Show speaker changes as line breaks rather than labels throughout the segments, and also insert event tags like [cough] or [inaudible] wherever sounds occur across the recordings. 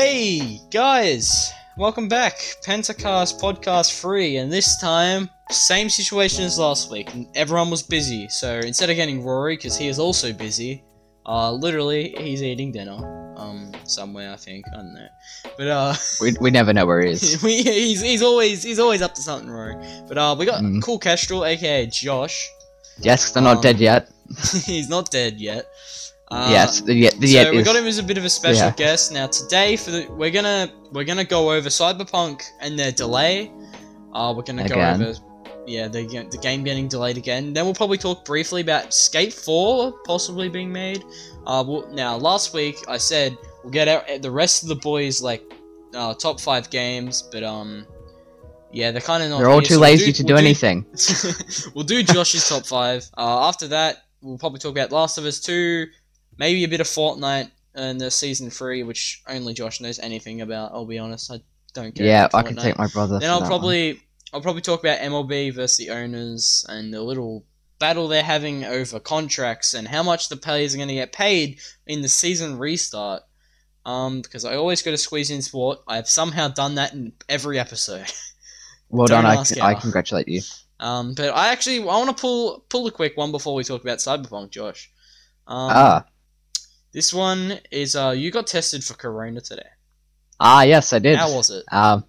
Hey guys, welcome back. Pentacast podcast free, and this time same situation as last week. Everyone was busy, so instead of getting Rory, because he is also busy, uh, literally he's eating dinner, um, somewhere I think I don't know, but uh,
We, we never know where he is. [laughs]
we, he's he's always he's always up to something, Rory. But uh, we got
Mm.
Cool Kestrel, aka Josh.
Yes, they're not
Um,
dead yet. [laughs]
he's not dead yet. Uh,
yes, the yet, the
so we got him as a bit of a special
Yeah.
guest. Now today, for the we're gonna we're gonna go over Cyberpunk and their delay. Uh, we're gonna
Again.
go over yeah the the game getting delayed again. Then we'll probably talk briefly about Skate Four possibly being made. Uh, we'll, now last week I said we'll get out the rest of the boys like uh, top five games, but um. Yeah, they're kind of not.
They're all
here,
too
so we'll
lazy to
we'll
do anything. [laughs]
we'll do Josh's top five. Uh, after that, we'll probably talk about Last of Us Two, maybe a bit of Fortnite and the season three, which only Josh knows anything about. I'll be honest, I don't care.
Yeah, I can take my brother.
Then I'll probably I'll probably talk about MLB versus the owners and the little battle they're having over contracts and how much the players are going to get paid in the season restart. Um, because I always go to squeeze in sport. I have somehow done that in every episode. [laughs]
Well done,
don't
I,
ask
I congratulate you.
Um, but I actually I want to pull pull a quick one before we talk about Cyberpunk, Josh. Um,
ah,
This one is uh, you got tested for Corona today.
ah, yes, I did.
How was it?
Um,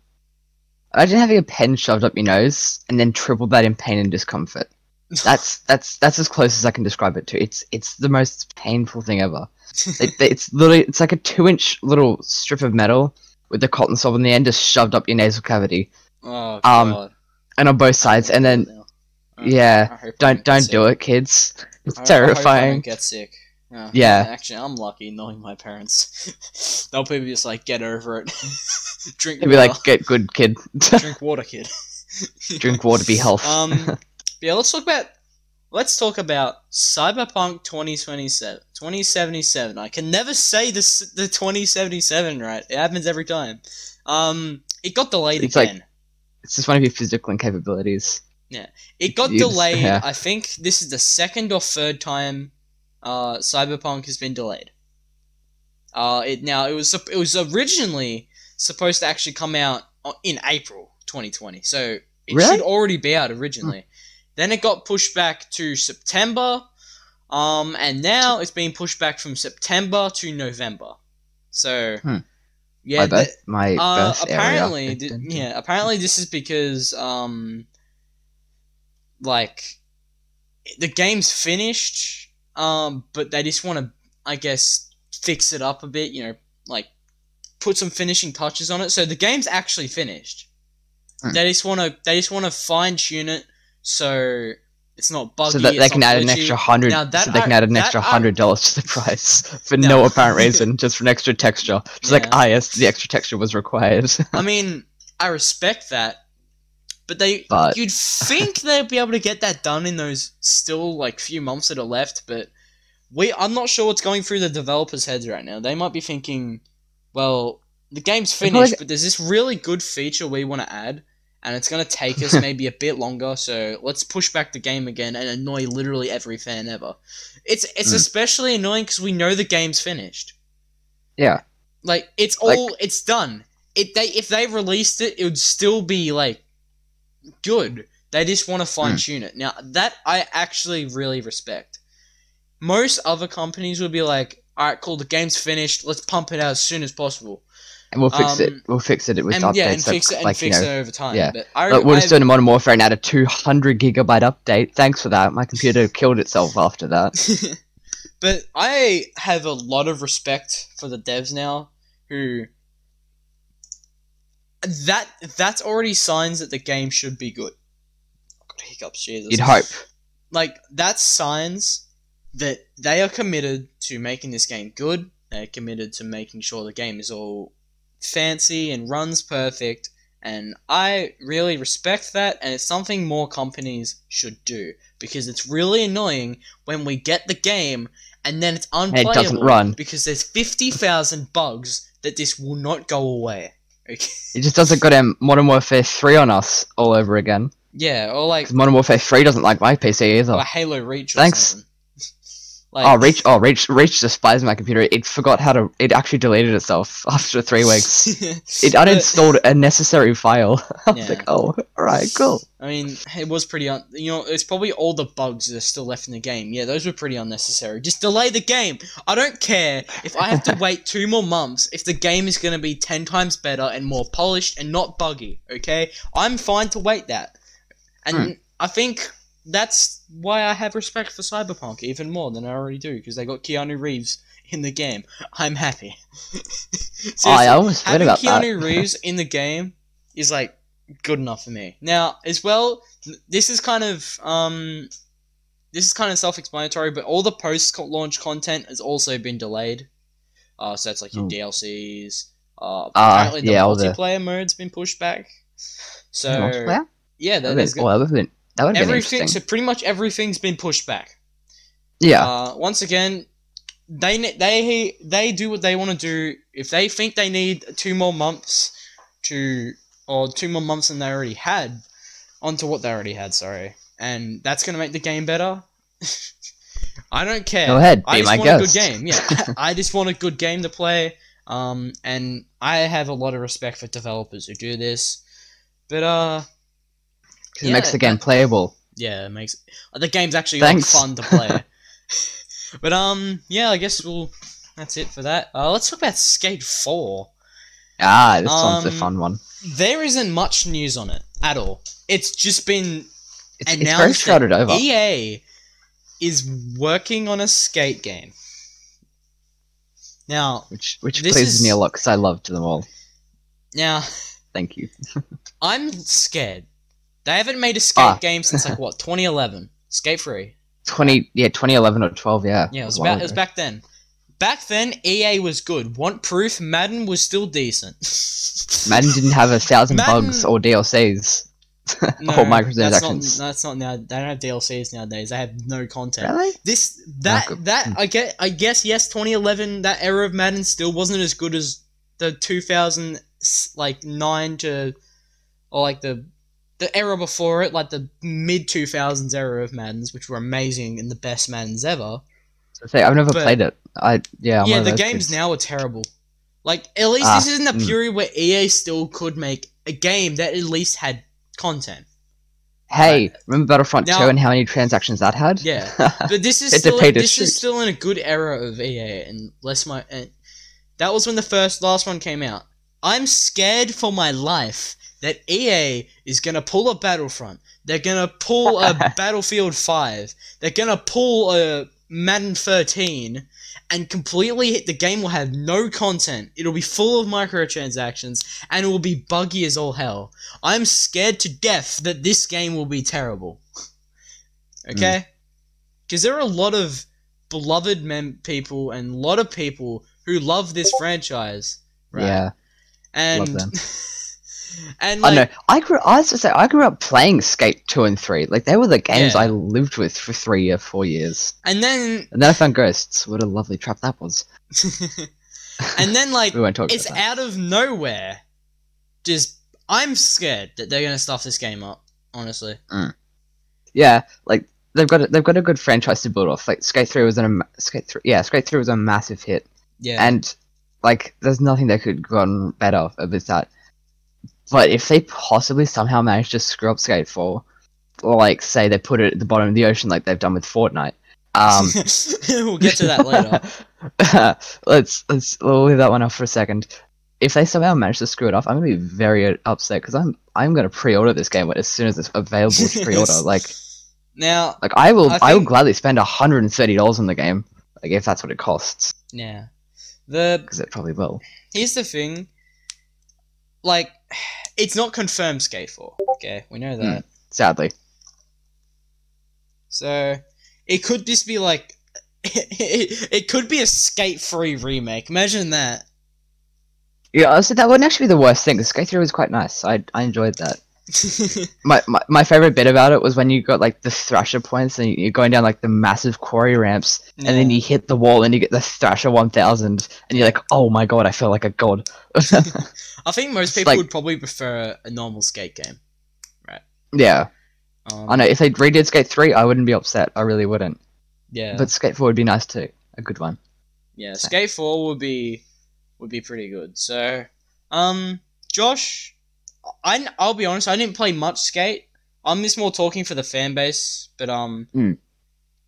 imagine having a pen shoved up your nose and then triple that in pain and discomfort. [laughs] That's that's that's as close as I can describe it to. It's it's the most painful thing ever. [laughs] It, it's literally it's like a two-inch little strip of metal with the cotton swab on the end just shoved up your nasal cavity
oh
um,
god.
and on both sides. And then yeah, don't don't do it, kids. It's
I, hope I don't
terrifying.
get sick. Uh,
Yeah.
Actually, I'm lucky knowing my parents. [laughs] They'll probably just like get over it. [laughs] drink
It'd be like, get good, kid. [laughs]
drink water, kid.
Drink water, be health.
Um, yeah, let's talk about let's talk about Cyberpunk 2027, 2077. I can never say this the 2077 right. It happens every time. Um, it got delayed
It's like-
again.
it's just one of your physical incapabilities. Yeah.
It got delayed.
yeah.
I think this is the second or third time uh, Cyberpunk has been delayed. Uh, it now it was it was originally supposed to actually come out in April 2020, so it
Really?
should already be out originally. Then it got pushed back to September, um, and now it's being pushed back from September to November. So,
Hmm.
yeah,
my birth, my
uh, apparently, thi- yeah. Apparently, this is because um, like the game's finished, um, but they just want to, I guess, fix it up a bit. You know, like put some finishing touches on it. So the game's actually finished.
Hmm.
They just want to, they just want to fine tune it so it's not buggy.
so that they can add an extra hundred. So they can
I-
add an extra hundred dollars to the price [laughs] for
No.
no [laughs] apparent reason, just for an extra texture. Just like
Yeah.
ah yes, the extra texture was required. [laughs]
I mean, I respect that, but they
But-
you'd think [laughs] they'd be able to get that done in those still like few months that are left, but we I'm not sure what's going through the developers' heads right now. They might be thinking, well, the game's finished, but there's this really good feature we want to add. And it's gonna take us [laughs] maybe a bit longer, so let's push back the game again and annoy literally every fan ever. It's it's
Mm.
especially annoying because we know the game's finished.
yeah,
Like it's
Like-
all it's done. It they if they released it, it would still be like good. They just want to fine tune it. Now that I actually really respect. Most other companies would be like, "All right, cool, the game's finished. Let's pump it out as soon as possible."
and we'll fix it.
Um,
We'll fix it with
and
updates.
yeah, and
like,
fix it and
like,
fix
you know,
it over time.
yeah.
But I,
Like, we'll just
I-
do in Modern Warfare and add a 200 gigabyte update. Thanks for that. My computer [laughs] killed itself after that. [laughs]
but I have a lot of respect for the devs now who that that's already signs that the game should be good. I've hiccups, Jesus.
You'd hope.
Like that's signs that they are committed to making this game good. They're committed to making sure the game is all fancy and runs perfect. And I really respect that, and it's something more companies should do because it's really annoying when we get the game and then it's unplayable it
doesn't run.
because there's fifty thousand bugs that this will not go away. Okay. [laughs]
It just doesn't got um, Modern Warfare 3 on us all over again.
Yeah, or like
Modern Warfare 3 doesn't like my PC either.
or Halo Reach
Thanks.
something. Like,
oh, Reach! Oh, Reach! Reach despises my computer. It forgot how to. It actually deleted itself [laughs] after three weeks. [laughs] It uninstalled a necessary file. [laughs] I was
Yeah.
like, oh, alright, cool.
I mean, it was pretty un. You know, it's probably all the bugs that are still left in the game. Yeah, those were pretty unnecessary. Just delay the game. I don't care if I have to wait two more months if the game is going to be ten times better and more polished and not buggy. Okay, I'm fine to wait that. And
Hmm.
I think that's why I have respect for Cyberpunk even more than I already do because they got Keanu Reeves in the game. I'm happy. [laughs]
Oh, I almost
having
about
Keanu
that.
Reeves in the game is like good enough for me. Now, as well, this is kind of um, this is kind of self-explanatory, but all the post-launch content has also been delayed. Uh, so it's like your
Oh.
DLCs. Uh,
Ah,
apparently the
yeah, the-
multiplayer mode's been pushed back. So
Multiplayer?
yeah,
That
there's
would oh, been, that would
everything. So pretty much everything's been pushed back.
yeah,
Uh, once again, they they they do what they want to do. If they think they need two more months to, or two more months than they already had, onto what they already had. Sorry, and that's gonna make the game better. [laughs] I don't care.
go ahead,
I just
my
want
guest.
a good game. Yeah, [laughs] [laughs] I just want a good game to play. Um, and I have a lot of respect for developers who do this. But uh,
it makes
yeah,
the game playable.
yeah, it makes the game's actually like, fun to play. [laughs] but um, yeah, I guess we'll. That's it for that. Uh, let's talk about Skate Four.
Ah, this one's a
Um,
fun one.
There isn't much news on it at all. It's just been
It's, it's very
announced
shrouded over.
EA is working on a skate game. Now,
which which
this
pleases
is-
me a lot because I loved them all.
now
Thank you. [laughs]
I'm scared. They haven't made a skate
Ah.
game since like what [laughs] 2011. Skate Free.
Twenty yeah, twenty eleven or twelve, yeah.
Yeah, it was about, it was back then. Back then, EA was good. Want proof? Madden was still decent. [laughs]
Madden didn't have a thousand
Madden-
bugs or DLCs. [laughs]
no,
or
That's not,
microtransactions.
that's not now. They don't have DLCs nowadays. They have no content.
Really?
This that
good.
that
Hmm.
I get. I guess yes. 2011. That era of Madden still wasn't as good as the 2000 like nine to or like the the era before it, like the mid 2000s era of Maddens, which were amazing and the best Maddens ever.
Say, I've never
But-
played it. I yeah. I'm
yeah, the games
kids.
now are terrible. Like at least
Ah,
this isn't a
mm.
period where EA still could make a game that at least had content.
Hey, remember Battlefront
Now-
2 and how many transactions that had?
Yeah. [laughs] But this is still this is still in a good era of EA, and less my and that was when the first last one came out. I'm scared for my life that EA is gonna pull a Battlefront. They're gonna pull a [laughs] Battlefield Five. They're gonna pull a Madden 13, and completely hit the game will have no content. It'll be full of microtransactions, and it will be buggy as all hell. I'm scared to death that this game will be terrible. Hmm. Okay? Because there are a lot of beloved mem- people and a lot of people who love this franchise. Right?
Yeah.
And, [laughs] and
I know. I grew. I was to say I grew up playing Skate two and three. Like they were the games
Yeah.
I lived with for three or four years.
and then,
And then I found Ghosts. What a lovely trap that was. [laughs]
and then like, [laughs]
We won't talk
it's out of nowhere. Just, I'm scared that they're gonna stuff this game up. Honestly. Mm.
Yeah, like they've got a, they've got a good franchise to build off. Like Skate three was an Skate three. Yeah, Skate three was a massive hit,
Yeah.
and like there's nothing that could have gone better with that. But if they possibly somehow manage to screw up Skate four, or like say they put it at the bottom of the ocean like they've done with Fortnite, um, [laughs]
we'll get to that later. [laughs]
let's let's we'll leave that one off for a second. If they somehow manage to screw it off, I'm gonna be very upset because I'm I'm gonna pre-order this game as soon as it's available to pre-order. [laughs] like
Now,
like I will
I
I, will gladly spend hundred and thirty dollars on the game, like if that's what it costs,
yeah. The
because it probably will.
here's the thing. Like, it's not confirmed Skate 4. Okay, we know hmm. that.
Sadly,
So it could just be like it, [laughs] it could be a skate free remake. Imagine that.
yeah. I said that wouldn't actually be the worst thing. Skate three was quite nice. I I enjoyed that. [laughs] My, my my favorite bit about it was when you got like the Thrasher points and you're going down like the massive quarry ramps, and then you hit the wall and you get the Thrasher one thousand, and you're like, oh my god, I feel like a god. [laughs]
I think most people
like-
would probably prefer a normal skate game. Right.
Yeah.
Um,
I know if they redid Skate Three, I wouldn't be upset. I really wouldn't.
Yeah,
But Skate 4 would be nice too. A good one.
yeah. Skate Four would be would be pretty good. So, um, Josh, I I'll be honest, I didn't play much Skate. I'm just more talking for the fan base, but um,
Mm.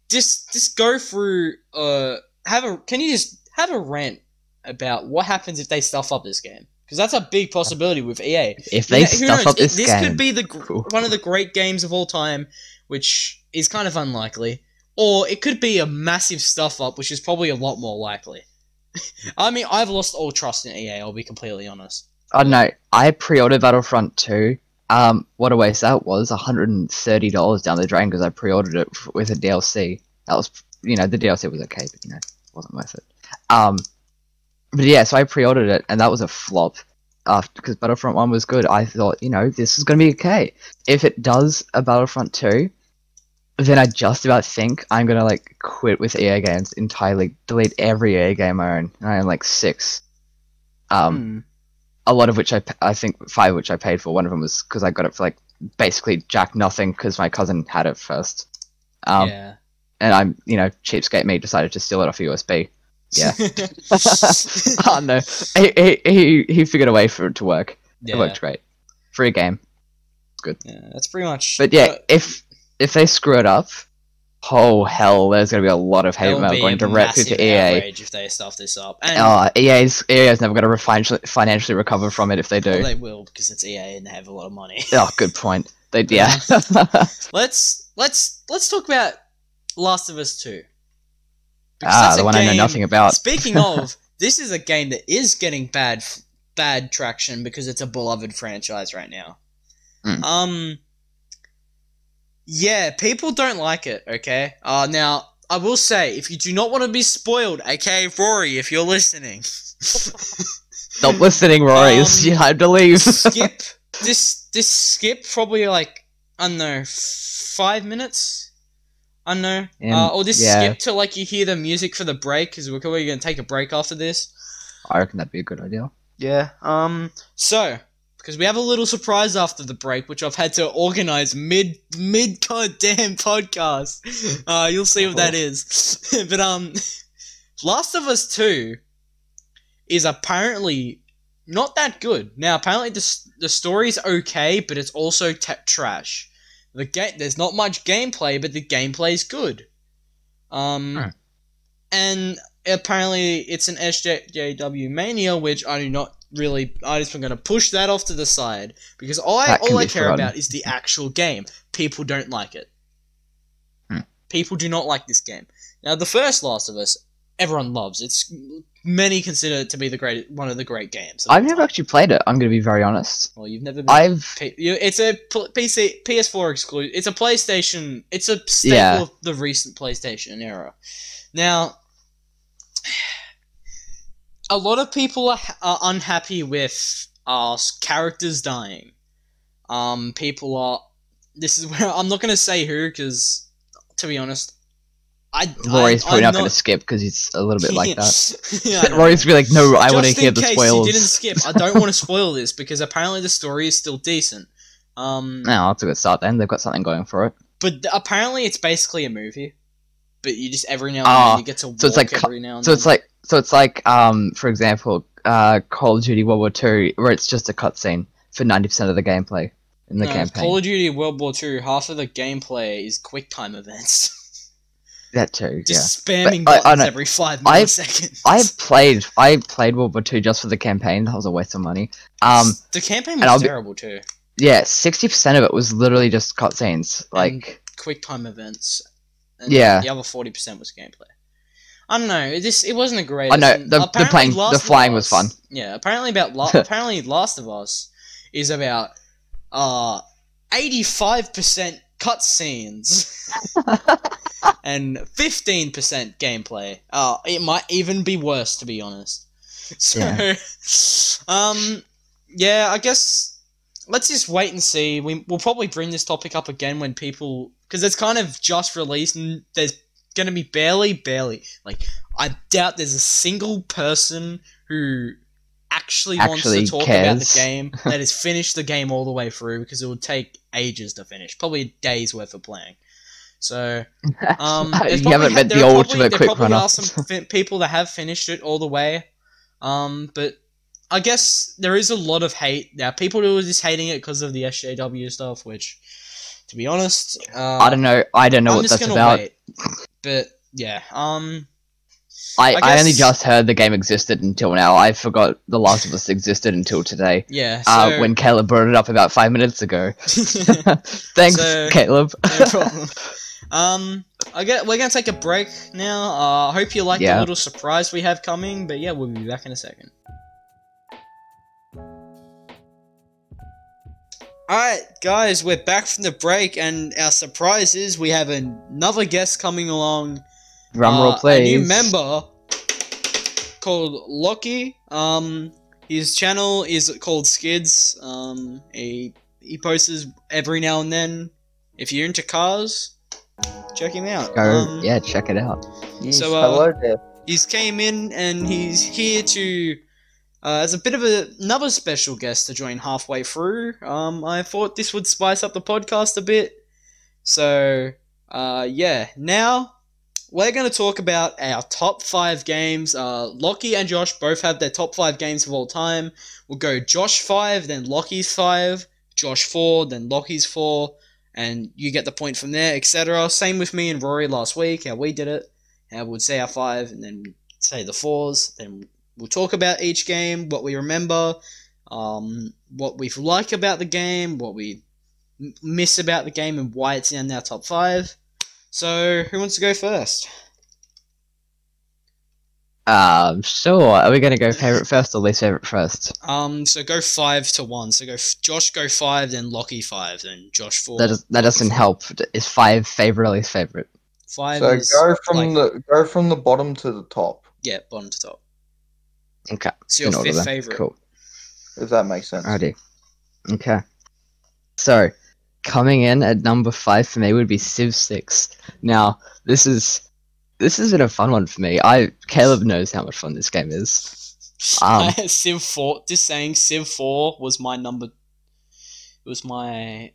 just just go through. Uh, have a can you just have a rant about what happens if they stuff up this game? Because that's a big possibility with EA.
If they
who
stuff
knows?
up this,
this
game,
could be the
Cool.
one of the great games of all time, which is kind of unlikely, or it could be a massive stuff up, which is probably a lot more likely. [laughs] I mean, I've lost all trust in EA. I'll be completely honest.
I don't know. I pre-ordered Battlefront 2. Um, what a waste that was. $130 down the drain because I pre-ordered it with a DLC. That was, you know, the DLC was okay, but, you know, it wasn't worth it. Um, but yeah, so I pre-ordered it, and that was a flop. Because Battlefront 1 was good. I thought, you know, this is going to be okay. If it does a Battlefront 2, then I just about think I'm going to, like, quit with EA games entirely, delete every EA game I own. And I own, like, six. Um,
Hmm.
A lot of which I, I think five which I paid for. One of them was because I got it for like basically jack nothing because my cousin had it first. Um,
yeah.
and I'm you know cheapskate me decided to steal it off a USB. Yeah. [laughs] [laughs] oh no, he, he he he figured a way for it to work.
yeah.
It worked great. Free game, Good.
yeah. That's pretty much.
but yeah, if if they screw it up, oh hell, there's gonna be a lot of hate mail going directly to EA.
if they stuff this up, and
Oh, EA's EA's never gonna financially financially recover from it if they do.
well, they will because it's EA and they have a lot of money.
Oh, good point. They yeah. [laughs] [laughs]
let's let's let's talk about Last of Us Two. Because
ah, the one I know nothing about.
Speaking [laughs] of, this is a game that is getting bad bad traction because it's a beloved franchise right now.
Mm.
Um Yeah, people don't like it, okay? Uh now I will say if you do not want to be spoiled, okay, Rory, if you're listening. [laughs]
Stop listening, Rory. It's
Um,
time to leave.
skip [laughs] this this skip probably like I don't know five minutes. I don't know.
And-
uh, or this
yeah.
skip till like you hear the music for the break because we're probably gonna take a break after this.
I reckon that'd be a good idea.
Yeah. Um. So because we have a little surprise after the break, which I've had to organize mid mid goddamn podcast. Uh, you'll see what that is. [laughs] but um, Last of Us Two is apparently not that good. Now, apparently the the story's okay, but it's also t- trash. The game there's not much gameplay, but the gameplay's good. Um,
Hmm.
and apparently it's an SJW mania, which I do not really. I just am going to push that off to the side because I
That
all I care about is the actual game. People don't like it.
Hmm.
People do not like this game. Now, the first Last of Us, everyone loves. It's many consider it to be the great one of the great games.
I've never
time.
actually played it. I'm going to be very honest.
Well, you've never been.
I've
P- it's a PC PS4 exclusive. It's a PlayStation. It's a staple
Yeah.
of the recent PlayStation era. Now, a lot of people are, are unhappy with uh, characters dying. Um, people are. This is [laughs] where I'm not going to say who because, to be honest, I.
Rory's
I,
probably
I'm
not going to skip because he's a little bit like that. [laughs]
Yeah. [laughs]
Rory's gonna be like, no, I want to hear the
case
spoilers.
You didn't skip. I don't want to spoil this because apparently the story is still decent. Um,
No, that's a good start then. They've got something going for it.
but th- apparently it's basically a movie. But you just every now and
Ah,
then you get to walk
so it's like
every now and then.
So it's like, so it's like, um, for example, uh, Call of Duty World War Two, where it's just a cutscene for ninety percent of the gameplay in the
no,
campaign.
Call of Duty World War Two. Half of the gameplay is quick time events. [laughs]
that too, yeah.
spamming
But I- I
every 5
I've-
milliseconds. [laughs]
I've played, I played World War Two just for the campaign. That was a waste of money. Um,
the campaign
and
was
be-
terrible too.
yeah, sixty percent of it was literally just cutscenes. Like,
Quick time events. And
Yeah.
The other forty percent was gameplay. I don't know. It just it wasn't a great.
I know, the- the playing- the flying was fun.
Yeah, apparently about La- [laughs] apparently Last of Us is about uh eighty five percent cutscenes [laughs] and fifteen percent gameplay. Uh, it might even be worse to be honest. So, [laughs] um, yeah, I guess let's just wait and see. We we'll probably bring this topic up again when people because it's kind of just released and there's going to be barely, barely like I doubt there's a single person who actually,
Actually
wants to talk about the game [laughs] that has finished the game all the way through because it would take ages to finish, probably days worth of playing. So [laughs] um,
you haven't
ha-
met the
are probably-
ultimate
there probably
runner.
are some people that have finished it all the way, um, but I guess there is a lot of hate. Now people are just hating it because of the SJW stuff, which, to be honest, uh,
I don't know. I don't know
I'm
what that's
gonna
about.
But yeah, um,
I,
I
I, only just heard the game existed until now. I forgot The Last of Us existed until today.
yeah. So,
Uh, when Caleb brought it up about five minutes ago. [laughs] [laughs] Thanks,
So-
Caleb.
no problem. Um, I get we're gonna take a break now. Uh, I hope you like the little surprise we have coming. But yeah, we'll be back in a second. Alright, guys, we're back from the break, and our surprise is we have another guest coming along.
Drum
uh,
roll, please.
A new member called Lockie. Um, his channel is called Skids. Um, he he posts every now and then. If you're into cars, check him out.
Go,
Um,
yeah, check it out.
Yes,
So, uh,
hello there.
he's came in and he's here to uh, as a bit of a, another special guest to join halfway through. Um, I thought this would spice up the podcast a bit. So, uh, yeah, now we're going to talk about our top five games. Uh, Lockie and Josh both have their top five games of all time. We'll go Josh five, then Lockie's five, Josh four, then Lockie's four, and you get the point from there, etc. Same with me and Rory last week, how we did it. How we'd say our five, and then say the fours. Then we'll talk about each game, what we remember, um, what we like about the game, what we miss about the game, and why it's in our top five. So, who wants to go first?
Um, sure. Are we gonna go favorite first or least favorite first?
Um, so go five to one. So go f- Josh go five, then Lockie five, then Josh four.
That does, that doesn't help. Is five favorite or least favorite?
five
So
is
go from
like-
the go from the bottom to the top,
yeah bottom to top.
Okay.
So your
in order
fifth favorite.
Cool.
if that makes sense.
Alrighty. Okay. So, coming in at number five for me would be Civ Six. Now, this is this has been a fun one for me. I Caleb knows how much fun this game is. Um, [laughs]
Civ four. Just saying, Civ four was my number. It was my.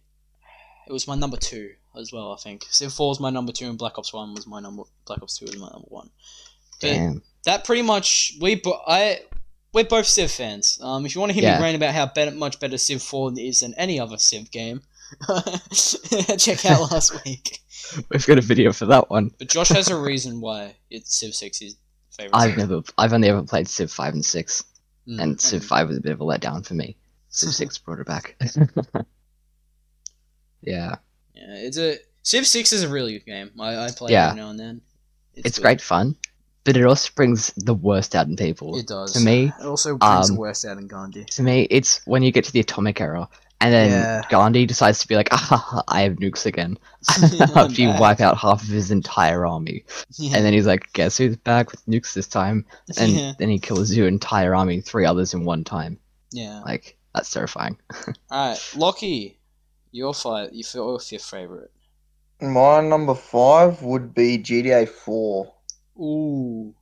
It was my number two as well. I think Civ four was my number two, and Black Ops one was my number. Black Ops two was my number one. But
Damn.
That pretty much we. bo- I. We're both Civ fans. Um, if you want to hear
Yeah.
me rant about how better, much better Civ four is than any other Civ game, [laughs] check out [laughs] last week.
We've got a video for that one.
But Josh has a [laughs] reason why it's Civ six is his favorite.
I've
Civ.
never, I've only ever played Civ five and six,
Mm,
and Civ five was a bit of a letdown for me. Civ six brought it back. yeah,
Yeah, it's a Civ Six is a really good game. I, I play
Yeah.
it every now and then.
it's
good.
great fun, but it also brings the worst out in people.
It does.
To me,
it also brings
um,
the worst out in Gandhi.
to me, it's when you get to the atomic era, and then
Yeah.
Gandhi decides to be like, [laughs] ah, I have nukes again. [laughs] [laughs] After you wipe out half of his entire army,
Yeah.
and then he's like, guess who's back with nukes this time? And
yeah.
then he kills your entire army, three others in one time.
yeah.
Like that's terrifying.
All right, Lockie, your five. You feel your fifth favorite.
My number five would be GTA Four.
Ooh,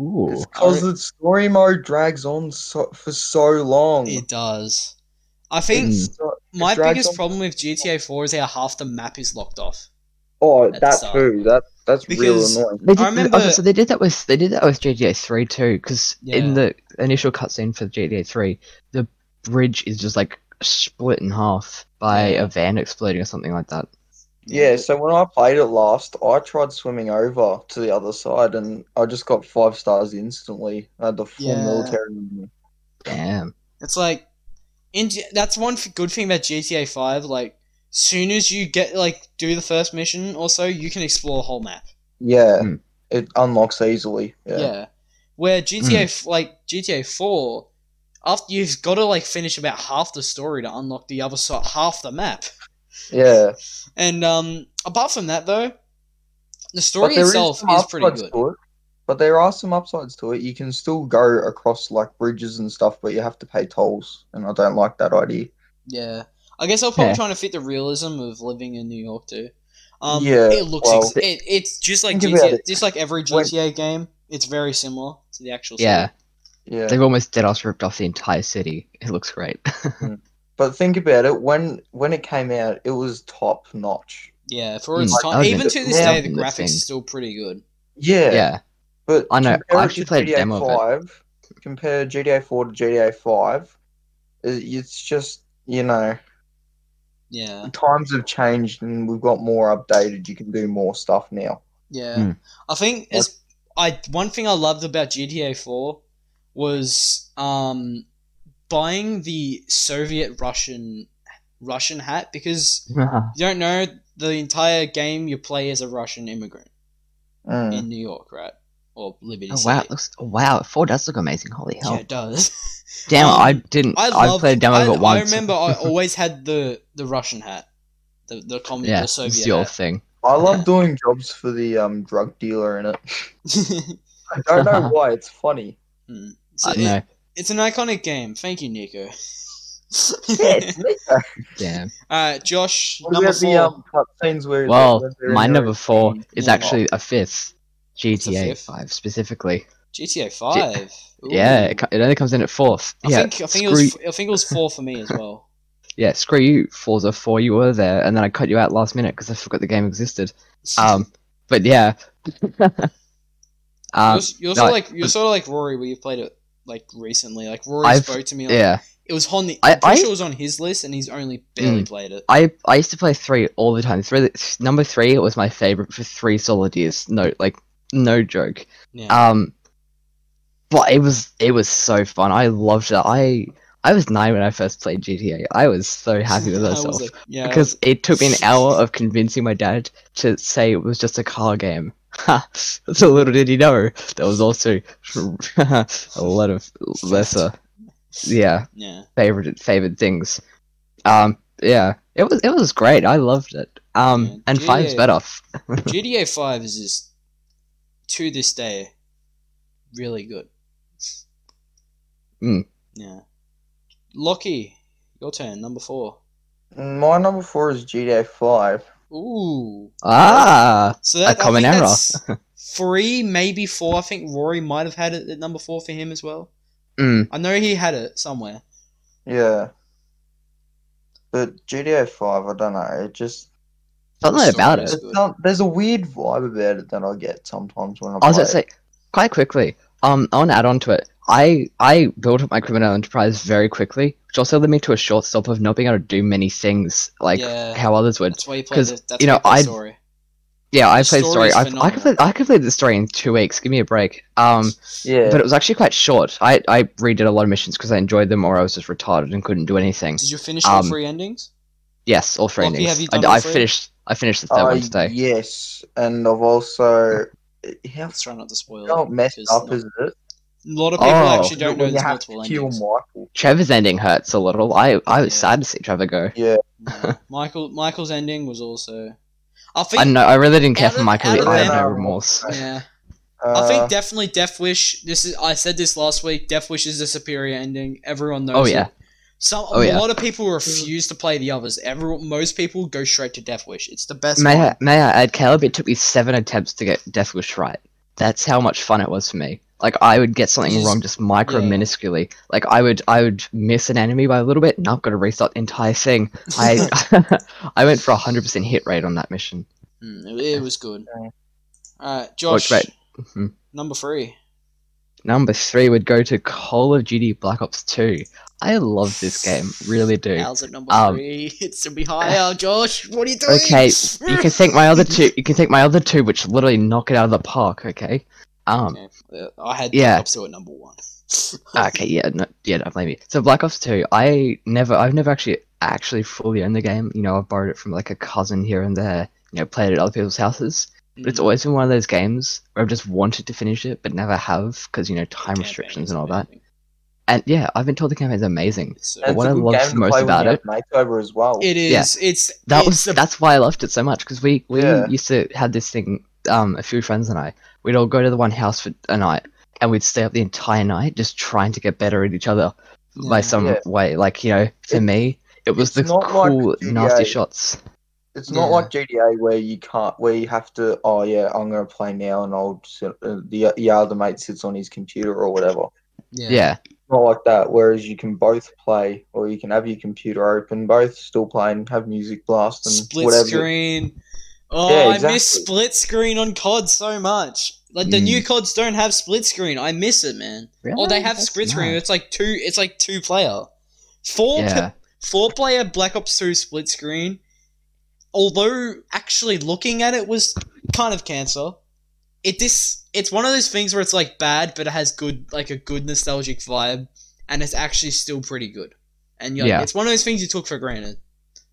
Ooh,
It's because the story mode drags on so, for so long.
it does. I think
Mm.
So-
my biggest
on-
problem with GTA Four is how half the map is locked off.
Oh,
at the
that
start.
too. That that's
Because-
real annoying.
They did,
I remember-
okay, so they did that with they did that with GTA Three too, because
Yeah.
in the initial cutscene for GTA Three, the bridge is just like split in half by
Yeah.
a van exploding or something like that.
Yeah, so when I played it last, I tried swimming over to the other side and I just got five stars instantly. I had the full
Yeah.
military. with.
Damn.
It's like, in that's one good thing about GTA Five. Like, soon as you get like do the first mission or so, you can explore the whole map.
Yeah,
Hmm.
it unlocks easily.
Yeah.
Yeah.
Where GTA f like GTA Four, after you've got to like finish about half the story to unlock the other side, half the map.
Yeah.
And um, apart from that though, the story itself
some
is pretty good.
to it. But there are some upsides to it. You can still go across like bridges and stuff, but you have to pay tolls, and I don't like that idea.
Yeah, I guess I'm probably
Yeah.
trying to fit the realism of living in New York too. Um,
Yeah,
it looks
well-
ex- it, it's just like GTA,
it.
just like every
When-
GTA game. It's very similar to the actual.
Yeah,
Yeah.
they've almost dead us ripped off the entire city. It looks great. [laughs]
But think about it. When when it came out, it was top notch.
Yeah, for
Mm,
its
that
time, even to this
yeah,
day, the
the
graphics
thing.
are still pretty good.
Yeah,
Yeah.
but
I know, I actually
to
played a
GTA
demo of it.
Five. Compare GTA Four to GTA Five. It's just you know
Yeah,
times have changed and we've got more updated. You can do more stuff now.
yeah.
Mm.
I think as I one thing I loved about GTA Four was um buying the Soviet Russian Russian hat because [laughs] you don't know the entire game you play as a Russian immigrant
Mm.
in New York, right? Or Liberty
oh,
City.
wow, it looks, oh, wow, four does look amazing. Holy hell!
Yeah, it does. [laughs]
Damn,
Um,
I didn't.
I
I, played a demo
I,
of it once.
I remember I [laughs] always had the the Russian hat, the the communist,
yeah,
the
it's
Soviet
your
hat.
thing.
I love doing jobs for the um drug dealer in it. I don't know why. It's funny.
Hmm. So
I don't know.
It- it's an iconic game. Thank you, Niko.
Yeah, [laughs] Niko.
Damn.
All right, Josh,
What
number four.
the um cutscenes where?
Well,
when
my number four is
Yeah.
actually a fifth. GTA
fifth?
Five specifically.
GTA Five.
Yeah, it, it only comes in at fourth.
I
yeah,
think I think it was I think it was four for me as well. [laughs]
yeah, screw you, Forza Four. You were there, and then I cut you out last minute because I forgot the game existed. Um, but yeah. [laughs] um,
you're, you're sort of like you're sort of like Rory, where you've played it like recently. Like Rory
I've-
spoke to me. Like,
yeah,
it was on the.
I-
I'm
I-
sure it was on his list, and he's only barely
Mm.
played it.
I I used to play three all the time. Three, number three was my favorite for three solid years. No, like no joke.
Yeah.
Um, but it was it was so fun. I loved it. I I was nine when I first played GTA. I was so [laughs] happy with myself
it? Yeah.
because it took me an [laughs] hour of convincing my dad to say it was just a car game. [laughs] Ha! So little did he know there was also [laughs] a lot of lesser, yeah,
yeah.
favorite favorite things. Um, yeah, it was it was great. I loved it. Um,
Yeah,
and five's
GTA
better. [laughs]
GTA Five is just to this day really good.
Mm.
Yeah. Lockie, your turn. Number four.
My number four is GTA Five.
Ooh.
Ah,
So that,
A common
I
error. [laughs]
three, maybe four. I think Rory might have had it at number four for him as well.
mm,
I know he had it somewhere.
Yeah. But GTA Five, I don't know. It just
something
Story
about it.
it's not, there's a weird vibe about it that I get sometimes when I
I was
play.
gonna say quite quickly. Um, I want to add on to it. I I built up my criminal enterprise very quickly, which also led me to a short stop of not being able to do many things like
Yeah.
how others would.
That's why you played
'Cause,
the, that's
you know,
played
I'd-
story.
Yeah, I played
story
story. I, I
phenomenal.
completed I completed the story in two weeks. Give me a break. Um,
yeah.
but it was actually quite short. I I redid a lot of missions because I enjoyed them, or I was just retarded and couldn't do anything.
Did you finish all
Um,
three endings?
Yes, all three
Lockie,
endings.
have you
I,
done all
I
three?
finished. I finished the third
Uh,
one today.
yes, and I've also how
Let's try not to spoil
how
it.
messed
'cause
up
not-
is it?
A lot of people
Oh.
actually don't know
When
there's multiple
to kill
endings.
Michael.
Trevor's ending hurts a little. I I was
Yeah.
sad to see Trevor go.
Yeah,
Yeah. [laughs] Michael Michael's ending was also. I think
I know. I really didn't care for
of-
Michael. I have no remorse. [laughs]
Yeah,
uh,
I think definitely Death Wish. This is I said this last week. Death Wish is the superior ending. Everyone knows.
Oh,
it.
yeah.
Some
Oh,
a
yeah.
lot of people refuse to play the others. Everyone, most people go straight to Death Wish. It's the best.
May I, may I add, Caleb? It took me seven attempts to get Death Wish right. That's how much fun it was for me. Like I would get something
Just-
wrong just micro
yeah.
minusculely. Like I would I would miss an enemy by a little bit, and I've got to restart the entire thing. I [laughs] [laughs] I went for a hundred percent hit rate on that mission.
Mm, it, it was good. Alright, Josh.
great. Mhm.
Number three.
Number three would go to Call of Duty Black Ops Two. I love this game, really do.
How's it number
Um,
three? [laughs] It's to be higher, Josh. What are you doing?
Okay, you can take my other two. You can take my other two, which literally knock it out of the park. Okay. Um.
Okay, I had
Yeah.
Black Ops 2 at number one. [laughs]
Okay, yeah, no, yeah, don't blame me. So Black Ops Two, I never, I've never actually actually fully owned the game. You know, I've borrowed it from like a cousin here and there. You know, played it at other people's houses. But it's
Mhm.
always been one of those games where I've just wanted to finish it, but never have because you know time restrictions and all that. And yeah, I've been told the campaign's amazing.
So
and it's
what
a
I
good
love
game to
most
play when
about it-
have mates over as well.
It
Yeah.
It's
That
it's
was
a-
that's why I loved it so much because we we
Yeah.
used to have this thing. Um, a few friends and I, we'd all go to the one house for a night, and we'd stay up the entire night just trying to get better at each other by some
Yeah.
way. Like you know, for
It-
me, it was the
it's not like
cool,
GTA.
nasty shots.
It's not
Yeah.
like GTA where you can't, where you have to. Oh yeah, I'm gonna play now, and I'll sit, uh, the the other mate sits on his computer or whatever.
yeah.
Yeah,
Not like that. Whereas you can both play, or you can have your computer open, both still playing, have music blast, and
Split
whatever.
screen. Oh,
Yeah,
I miss split screen on COD so much. Like the
Mm.
new CODs don't have split screen. I miss it, man.
Really?
Or they have
That's
split screen. It's like two. It's like two player. Four
Yeah.
four player Black Ops Two split screen. Although actually looking at it was kind of cancer. It this it's one of those things where it's like bad, but it has good like a good nostalgic vibe, and it's actually still pretty good. And you're like,
Yeah.
it's one of those things you took for granted.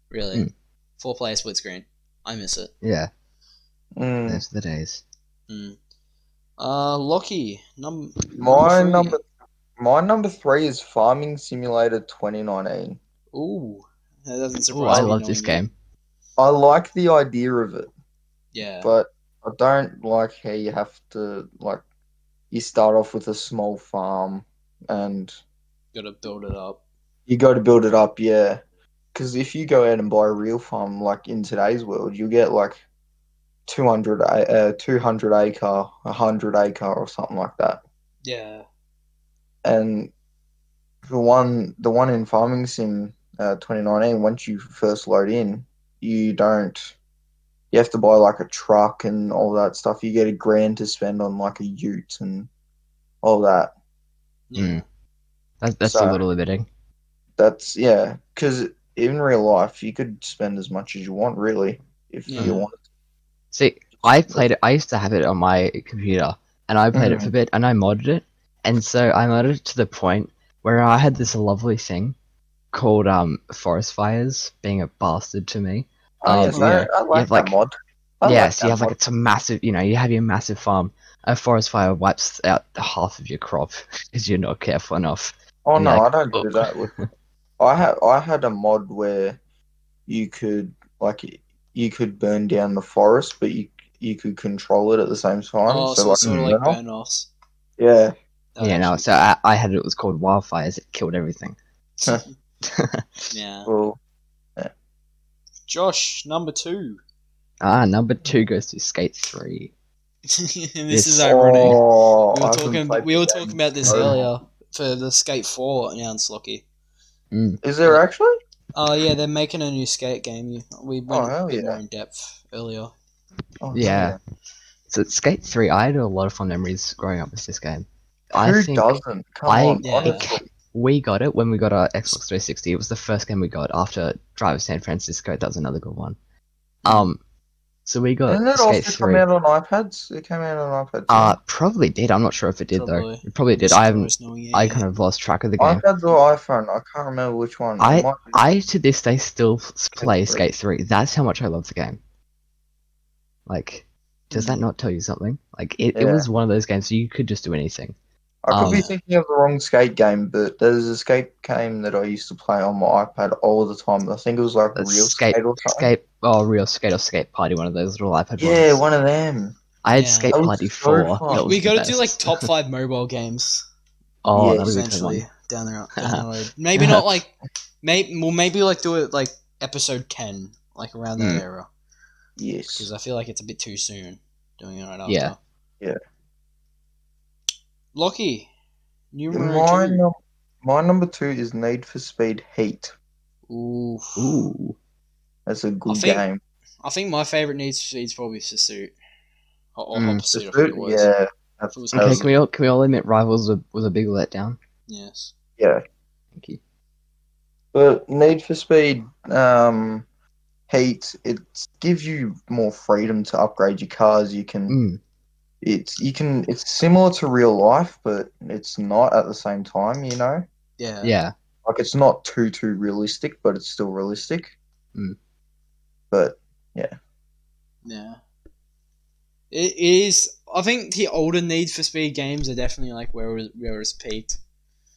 Really,
Mm.
four player split screen. I miss it.
Yeah.
Mm.
Those are the days.
Mm. Uh, Lockie, num-
My
three.
number, my number three is Farming Simulator 2019.
Ooh, that doesn't
Ooh,
surprise
I
me.
love this game.
I like the idea of it,
Yeah,
but I don't like how you have to like. You start off with a small farm, and you
gotta build it up.
you got to build it up. Yeah, because if you go out and buy a real farm, like in today's world, you get like 200, a- uh, 200 acre, 100 acre, or something like that.
Yeah,
and the one the one in Farming Sim uh, 2019, once you first load in, you don't. You have to buy like a truck and all that stuff. You get a grand to spend on like a ute and all that.
yeah.
Mm. That, that's
So-
a little limiting.
That's yeah, because in real life you could spend as much as you want, really, if
Yeah.
you want.
See, I played it. I used to have it on my computer, and I played it
Mhm.
for a bit, and I modded it, and so I modded it to the point where I had this lovely thing called um forest fires, being a bastard to me.
Oh,
Um,
yes,
yeah.
I, I
You
like
have,
that
like-
mod. I
yes,
that
you have like it's a massive. You know, you have your massive farm. A forest fire wipes out half of your crop [laughs] because you're not careful enough.
Oh
and
no,
you're
I don't do that. With, [laughs] I had I had a mod where you could like you could burn down the forest, but you you could control it at the same time.
Oh, so,
like,
sort of
you
like
know?
burn offs.
yeah,
yeah, no. So I, I had it. It was called wildfires. It killed everything. [laughs]
yeah.
well,
Josh, number two.
Ah, number two goes to Skate Three. [laughs]
this
Yes.
is ironic.
oh,
we were talking. We were talking about this
Oh.
earlier for the Skate Four announced, Lockie.
Mm.
Is there actually?
Oh yeah, they're making a new skate game. We went
Oh,
a bit
yeah.
more in depth earlier.
Oh,
Yeah. So Skate Three, I had a lot of fun memories growing up with this game.
yeah.
I
Who
think
doesn't? Come
I-
on,
Yeah.
honestly.
we got it when we got our Xbox 360. It was the first game we got after Drive San Francisco. That was another good one. Um, so we got
Didn't it
Skate
also
Three.
come out on iPads? It came out on iPads.
Uh, probably did. I'm not sure if it did
Probably.
though. It probably did. I haven't.
Surprised knowing
I
yeah.
kind of lost track of the game.
iPads or iPhone? I can't remember which one. It
I-
might be-
I to this day still s- play
Three.
Skate Three. That's how much I love the game. Like, does that not tell you something? Like, it, it
Yeah.
was one of those games you could just do anything.
I could be
um,
thinking of the wrong skate game, but there's a skate game that I used to play on my iPad all the time. I think it was like
A
Real
skate-
Skate or something.
Skate, oh, real skate or skate party, one of those little iPad
Yeah,
ones.
one of them.
I had
Yeah.
Skate
That was
Party
so
4.
fun.
we
the
got to do like top five [laughs] mobile games
oh,
Yeah,
that was
eventually
one.
down the down the [laughs] road. Maybe not [laughs] like, maybe well maybe like do it like episode ten, like around that
Mm.
era,
Yes.
because I feel like it's a bit too soon doing it right after.
Yeah.
Yeah.
Lockie, numero
My,
two.
num- my number two is Need for Speed Heat.
Ooh.
Ooh.
That's a good
think-
game.
I think my favorite Need for Speed is probably Pursuit. Or, or
Mm,
Hot Pursuit, I think it was.
Yeah. That's,
Okay, can we all can we all admit Rivals was a, was a big letdown?
Yes.
yeah.
Thank you.
But Need for Speed um, Heat, it gives you more freedom to upgrade your cars. You can
Mm.
It's you can it's similar to real life, but it's not at the same time. You know,
Yeah.
Yeah.
like it's not too too realistic, but it's still realistic.
Mm.
But
Yeah. Yeah. It is. I think the older Need for Speed games are definitely like where it, where it's peaked.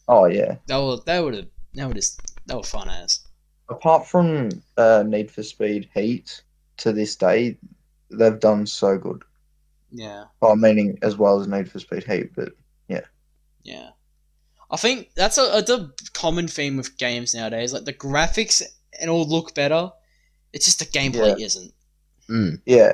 oh yeah,
That would that would have that would that were fun as.
apart from uh, Need for Speed Heat, to this day, they've done so good.
Yeah.
Well, meaning as well as Need for Speed Heat, but
Yeah. Yeah. I think that's a, a the common theme with games nowadays. Like the graphics and all look better. It's just the gameplay isn't.
Mm.
yeah,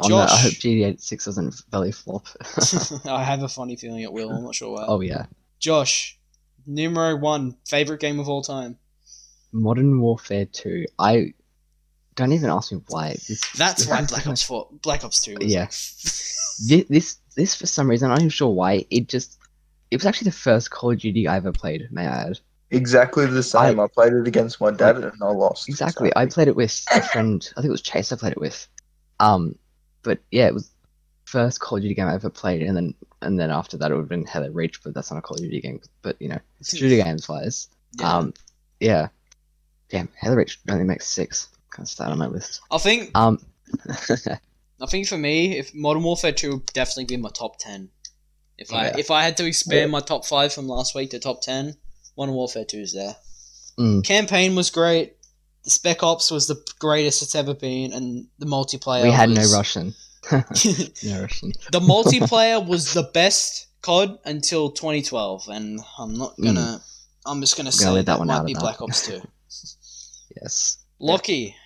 On that, I hope GD86 doesn't belly flop. [laughs] [laughs]
I have a funny feeling it will. I'm not sure why.
oh yeah.
Josh, numero one favorite game of all time.
Modern Warfare 2. I don't even ask me why. This,
That's
this-
why Black Ops Four, Black Ops Two. Was
Yeah. [laughs] This, this this for some reason I'm not even sure why. It just it was actually the first Call of Duty I ever played. May I add?
Exactly the same. I, played it against my dad and I lost.
Exactly.
so-
I played it with a friend. I think it was Chase. I played it with. Um, but yeah, it was first Call of Duty game I ever played, and then and then after that it would have been Halo Reach, but that's not a Call of Duty game. But you know, shooter games wise,
Yeah.
um, yeah, damn, Halo Reach only makes six. Can't start on my list.
I think
Um, [laughs]
I think for me, if Modern Warfare Two would definitely be in my top ten. If I
Yeah.
if I had to expand
Yeah.
my top five from last week to top ten, Modern Warfare Two is there.
Mm.
Campaign was great. The Spec Ops was the greatest it's ever been, and the multiplayer.
we had no Russian. [laughs] No Russian. [laughs]
the multiplayer was the best COD until 2012, and I'm not gonna. I'm just gonna say
leave that
that,
one
might
out
be. Black Ops 2.
Yes.
Lockie,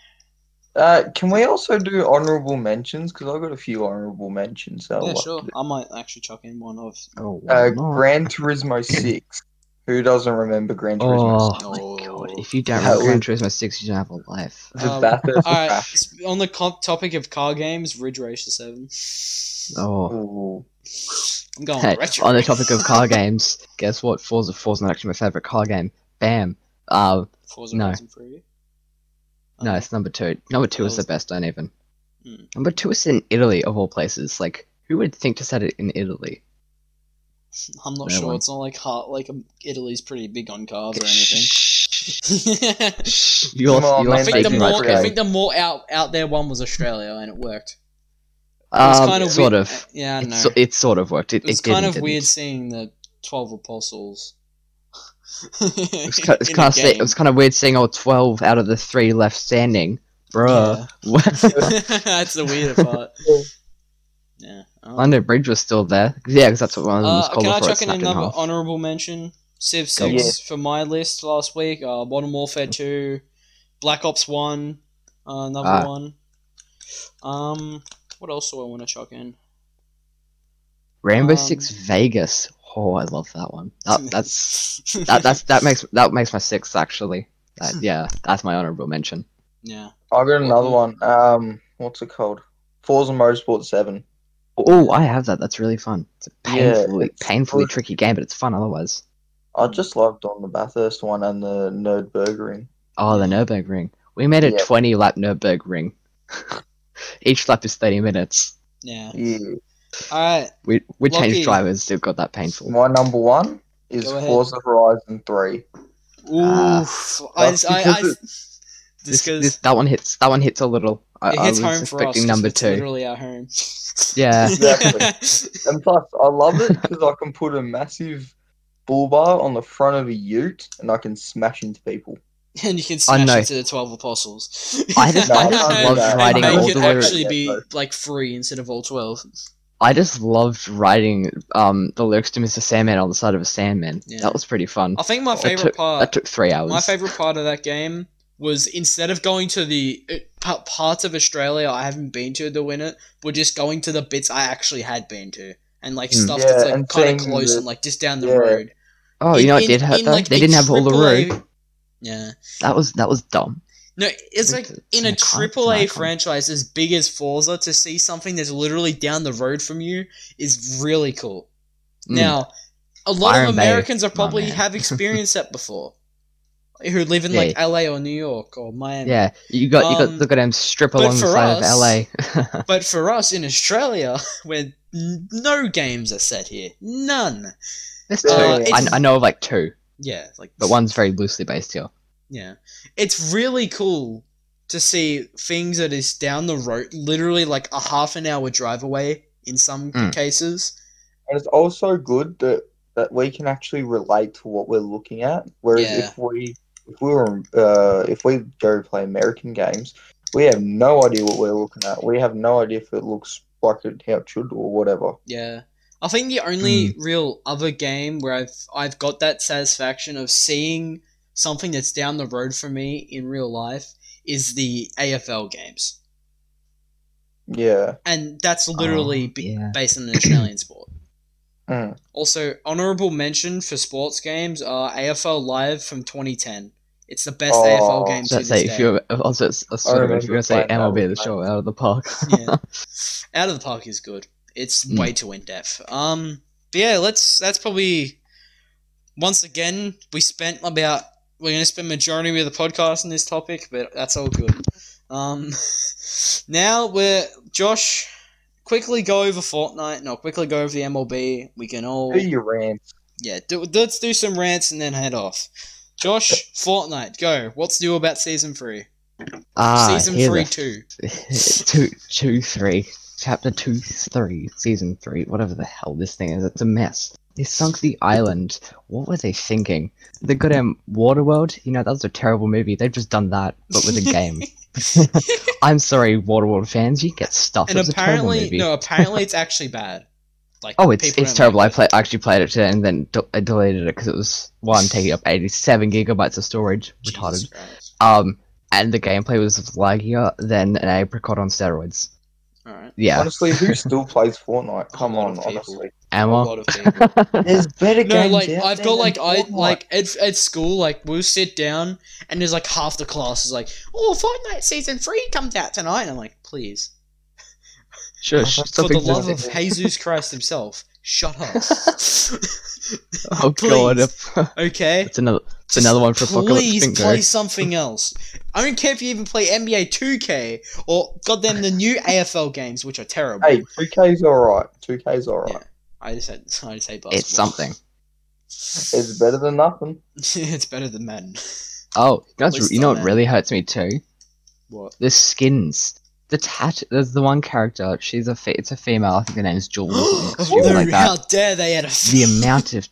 Uh, can we also do honorable mentions? Because I've got a few honorable mentions. that I'd
yeah,
like
sure.
to.
I might actually chuck in one of.
Oh,
Uh,
why?
Gran [laughs] Turismo 6. Who doesn't remember Gran Turismo
Oh
6?
my god!
Oh.
If you don't
That
remember Gran Turismo Six, you don't have a life.
The
Um,
Bathurst
Alright, on the co- topic of car games, Ridge Racer 7.
Oh.
I'm going
Hey,
retro.
on the topic of car games, guess what? Forza Forza not actually my favorite car game. Bam. Uh,
Forza
no.
Horizon 3.
No, it's number two. Number two
That
is the best. Don't even.
Hmm.
Number two is in Italy of all places. Like, who would think to set it in Italy?
I'm not
No
sure.
one.
It's not like hard, like um, Italy's pretty big on cars or anything.
Shh. you
Come on,
you
I think the more I think the more out out there one was Australia and it worked. It was
um,
kind of
sort
weird.
of.
Yeah, I know.
It, so, it sort of worked. It,
It was
it didn't,
kind of
didn't.
weird seeing the twelve apostles.
It was, kind, it's kind of, it was kind of weird seeing all twelve out of the three left standing, bruh. [laughs] [laughs]
That's the weird part. [laughs] Yeah. um,
London Bridge was still there. Yeah, because that's what one of them was
uh,
called
can I
before it
chuck in
snapped in
another honorable mention? Civ Six
on.
for my list last week. Uh, Modern Warfare Two, Black Ops One, uh, another
Ah.
one. Um, what else do I want to chuck in?
Rainbow
um,
Six Vegas. Oh, I love that one. That, [laughs] that's that, that's that makes that makes my sixth actually. That, yeah, that's my honorable mention.
yeah.
I got another one. Um, what's it called? Forza Motorsport 7.
Oh, I have that. That's really fun. It's a
Yeah,
painfully
it's
painfully
good.
tricky game, but it's fun otherwise.
I just loved on the Bathurst one and the Nerdburgering.
Oh, the Nurburgring. We made a
Yeah.
twenty lap Nurburgring. [laughs] Each lap is thirty minutes.
Yeah.
Yeah.
All right.
We we changed
Lockie.
drivers. Still got that painful.
My number one is
Go ahead.
Forza Horizon 3.
Ah.
Oof. I,
That's
I, I,
because [laughs]
This, this, that one hits. That one hits a little. I,
it
I
hits
was
home for us.
number
it's
two.
Literally our home. [laughs]
Yeah.
Exactly. [laughs] And plus, I love it because I can put a massive bull bar on the front of a ute and I can smash into people.
and you can smash
no.
into the twelve apostles.
I just-
I just
And
loved
riding
make
all
it
the way-
actually be
Yeah,
like free instead of all twelve.
I just loved writing um the lyrics to Mr. Sandman on the side of a Sandman.
Yeah.
That was pretty fun.
I think my
That
favorite
took,
part.
that took three hours.
My favorite part of that game was instead of going to the uh, parts of Australia I haven't been to to win it, we're just going to the bits I actually had been to, and like
Hmm.
stuff
Yeah,
that's like kind of close
the-
and like just down the
yeah.
road.
Oh, you know what
in-
did hurt
in,
though?
like,
they didn't have all the road.
Yeah,
That was that was dumb.
No, it's
Like,
in a triple A franchise as big as Forza to see something that's literally down the road from you is really cool.
Mm.
Now, a lot
Byron
of
Bay,
Americans are probably have experienced that before, who live in
Yeah.
like LA or New York or Miami.
Yeah, you got you got
Um,
the goddamn strip along the side
us-
of LA. [laughs]
But for us in Australia, [laughs] where no games are set here, none.
There's two.
Uh,
I, I know of like two,
Yeah, like
but one's very loosely based here.
Yeah, it's really cool to see things that is down the road, literally like a half an hour drive away in some
Mm.
cases.
And it's also good that, that we can actually relate to what we're looking at. Whereas
Yeah.
if we if we were uh, if we go play American games, we have no idea what we're looking at. We have no idea if it looks like it, how it should or whatever.
Yeah. I think the only real other game where I've I've got that satisfaction of seeing something that's down the road for me in real life is the AFL games.
Yeah.
And that's literally
Oh, yeah.
based on an Australian [clears throat] sport.
Mm.
Also, honorable mention for sports games are AFL Live from 2010. It's the best
Oh,
AFL game
So
to
say
this
if you I was just, I was sort of if
remember
you're gonna say MLB the show out of the park.
Yeah. [laughs] Out of the Park is good. It's
Mm.
way too in depth. Um, but yeah, let's. That's probably once again we spent about. We're gonna spend majority of the podcast on this topic, but that's all good. Um, [laughs] now we're Josh. Quickly go over Fortnite. No, quickly go over the MLB. We can all
Do your rants.
yeah. Do, let's do some rants and then head off. Josh, Fortnite, go. What's new about season three?
Ah,
season
here
three,
the-
two. [laughs]
two, two, three, chapter two, three, season three, whatever the hell this thing is. It's a mess. They sunk the island. What were they thinking? The goddamn Waterworld. You know that was a terrible movie. They've just done that, but with a game. [laughs] I'm sorry, Waterworld fans. You get stuffed.
and apparently, no, apparently it's actually bad. Like,
Oh, it's it's terrible. I
like it.
play I actually played it today and then I deleted it because it was one taking up 87 gigabytes of storage. Retarded.
Christ.
Um, and the gameplay was laggier than an apricot on steroids.
All right.
Yeah,
Honestly, who still plays Fortnite? Come on,
of people.
honestly.
A
Emma.
lot of people. [laughs]
There's better
No,
games
like
out
I've got like
than
I
Fortnite.
like at, at school like we'll sit down and there's like half the class is like, oh, Fortnite season three comes out tonight, and I'm like, please,
Shush, [laughs]
For
the love of Jesus Christ himself, shut up. [laughs]
Oh god,
okay.
it's another it's another one for Apocalypse
Please
Bingo.
play something else. I don't care if you even play NBA 2K or goddamn the new [laughs] AFL games, which are terrible.
Hey, 2K's alright. 2K's alright.
Yeah. I just had [laughs] I just hate basketball.
It's something.
It's better than nothing.
it's better than Madden.
Oh, you, know
least
you know what
that.
really hurts me too?
What?
The skins. The tat. There's the one character. She's a fe- it's a female. I think her name's Jules. or something [gasps]
no,
like
how
that.
dare they add a
The [laughs] amount of